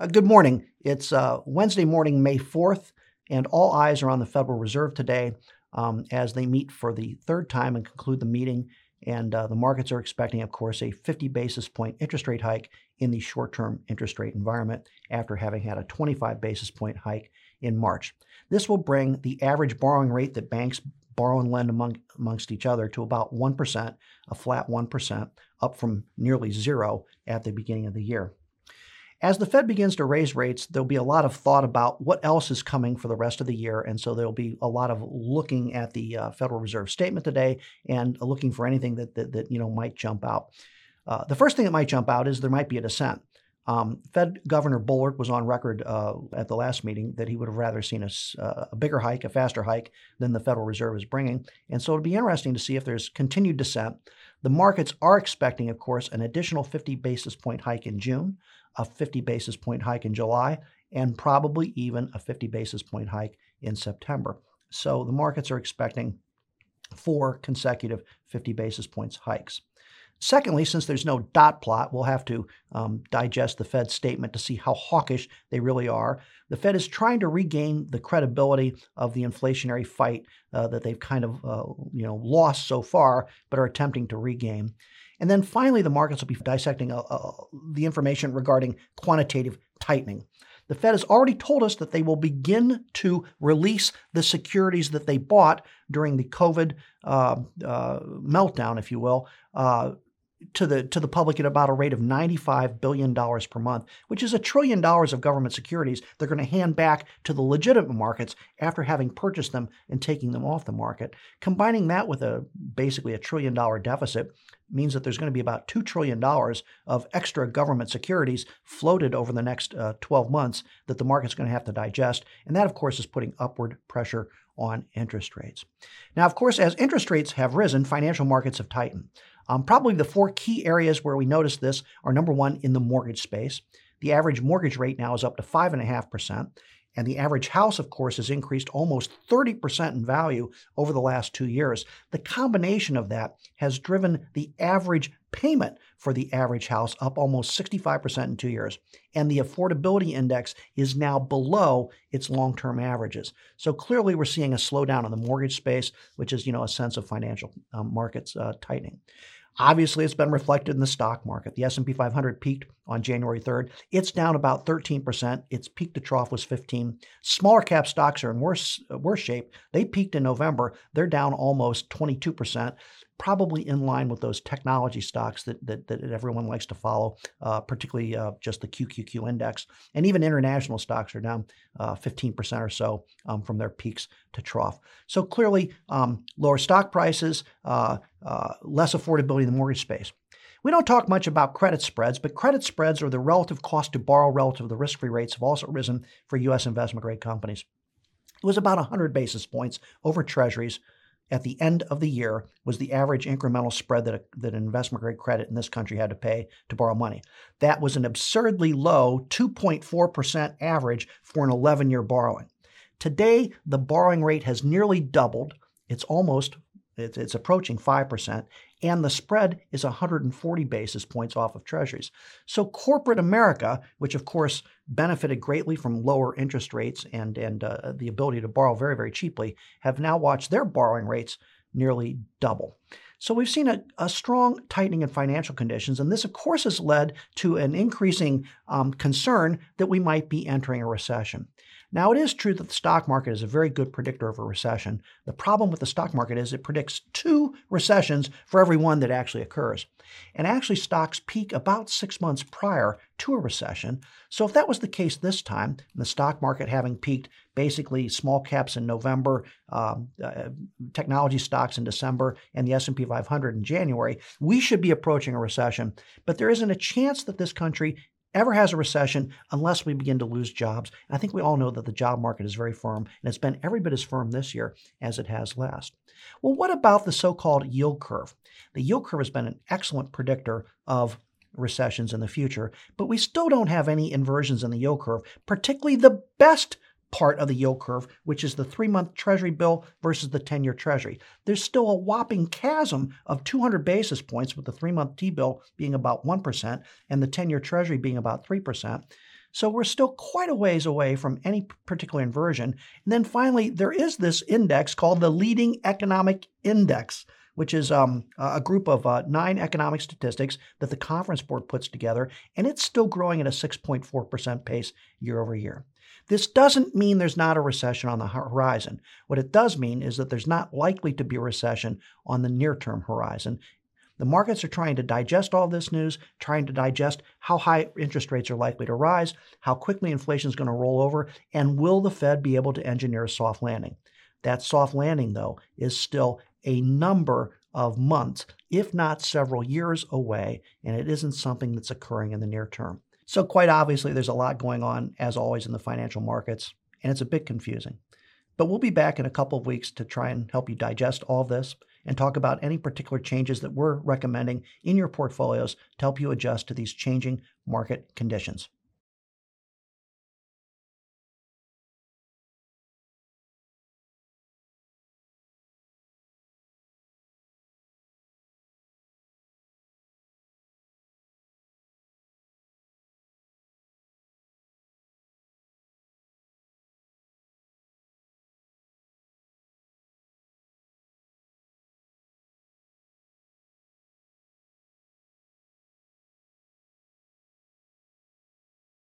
Uh, good morning. It's uh, Wednesday morning, May 4th, and all eyes are on the Federal Reserve today um, as they meet for the third time and conclude the meeting. And uh, the markets are expecting, of course, a 50 basis point interest rate hike in the short term interest rate environment after having had a 25 basis point hike in March. This will bring the average borrowing rate that banks borrow and lend among, amongst each other to about 1%, a flat 1%, up from nearly zero at the beginning of the year. As the Fed begins to raise rates, there'll be a lot of thought about what else is coming for the rest of the year. And so there'll be a lot of looking at the uh, Federal Reserve statement today and looking for anything that, that, that you know might jump out. Uh, the first thing that might jump out is there might be a dissent. Um, Fed Governor Bullard was on record uh, at the last meeting that he would have rather seen a, uh, a, bigger hike, a faster hike than the Federal Reserve is bringing. And so it'll be interesting to see if there's continued dissent. The markets are expecting, of course, an additional 50 basis point hike in June a 50 basis point hike in July, and probably even a 50 basis point hike in September. So the markets are expecting four consecutive 50 basis points hikes. Secondly, since there's no dot plot, we'll have to um, digest the Fed's statement to see how hawkish they really are. The Fed is trying to regain the credibility of the inflationary fight uh, that they've kind of uh, you know lost so far, but are attempting to regain. And then finally, the markets will be dissecting uh, uh, the information regarding quantitative tightening. The Fed has already told us that they will begin to release the securities that they bought during the COVID uh, uh meltdown, if you will, uh, to the to the public at about a rate of 95 billion dollars per month, which is a trillion dollars of government securities they're going to hand back to the legitimate markets after having purchased them and taking them off the market. Combining that with a basically a trillion dollar deficit means that there's going to be about $2 trillion of extra government securities floated over the next uh, 12 months that the market's going to have to digest. And that, of course, is putting upward pressure on interest rates. Now, of course, as interest rates have risen, financial markets have tightened. Um, probably the four key areas where we notice this are number one, in the mortgage space. The average mortgage rate now is up to 5.5%. And the average house, of course, has increased almost 30% in value over the last two years. The combination of that has driven the average payment for the average house up almost 65% in two years. And the affordability index is now below its long-term averages. So clearly we're seeing a slowdown in the mortgage space, which is, you know, a sense of financial um, markets uh, tightening. Obviously, it's been reflected in the stock market. The S&P 500 peaked on January 3rd. It's down about 13%. Its peak to trough was 15. Smaller cap stocks are in worse worse shape. They peaked in November. They're down almost 22% probably in line with those technology stocks that, that, that everyone likes to follow, uh, particularly uh, just the QQQ index. And even international stocks are down uh, 15% or so um, from their peaks to trough. So clearly, um, lower stock prices, uh, uh, less affordability in the mortgage space. We don't talk much about credit spreads, but credit spreads or the relative cost to borrow relative to the risk free rates have also risen for U.S. investment grade companies. It was about 100 basis points over treasuries at the end of the year was the average incremental spread that, a, that an investment grade credit in this country had to pay to borrow money. That was an absurdly low 2.4% average for an 11 year borrowing. Today, the borrowing rate has nearly doubled. It's almost it's approaching 5%, and the spread is 140 basis points off of treasuries. So corporate America, which of course benefited greatly from lower interest rates and, and uh, the ability to borrow very, very cheaply, have now watched their borrowing rates nearly double. So we've seen a, a, strong tightening in financial conditions, and this, of course, has led to an increasing um, concern that we might be entering a recession. Now, it is true that the stock market is a very good predictor of a recession. The problem with the stock market is it predicts two recessions for every one that actually occurs. And actually, stocks peak about six months prior to a recession. So, if that was the case this time, the stock market having peaked basically small caps in November, um, uh, technology stocks in December, and the S&P 500 in January, we should be approaching a recession. But there isn't a chance that this country ever has a recession unless we begin to lose jobs. And I think we all know that the job market is very firm, and it's been every bit as firm this year as it has last. Well, what about the so called yield curve? The yield curve has been an excellent predictor of recessions in the future, but we still don't have any inversions in the yield curve, particularly the best part of the yield curve, which is the three month Treasury bill versus the 10 year Treasury. There's still a whopping chasm of 200 basis points, with the three month T bill being about 1% and the 10 year Treasury being about 3%. So we're still quite a ways away from any particular inversion. And then finally, there is this index called the Leading Economic Index, which is um, a group of uh, nine economic statistics that the Conference Board puts together, and it's still growing at a 6.4% pace year over year. This doesn't mean there's not a recession on the horizon. What it does mean is that there's not likely to be a recession on the near term horizon. The markets are trying to digest all this news, trying to digest how high interest rates are likely to rise, how quickly inflation is going to roll over, and will the Fed be able to engineer a soft landing? That soft landing, though, is still a number of months, if not several years away, and it isn't something that's occurring in the near term. So, quite obviously, there's a lot going on, as always, in the financial markets, and it's a bit confusing. But we'll be back in a couple of weeks to try and help you digest all this and talk about any particular changes that we're recommending in your portfolios to help you adjust to these changing market conditions.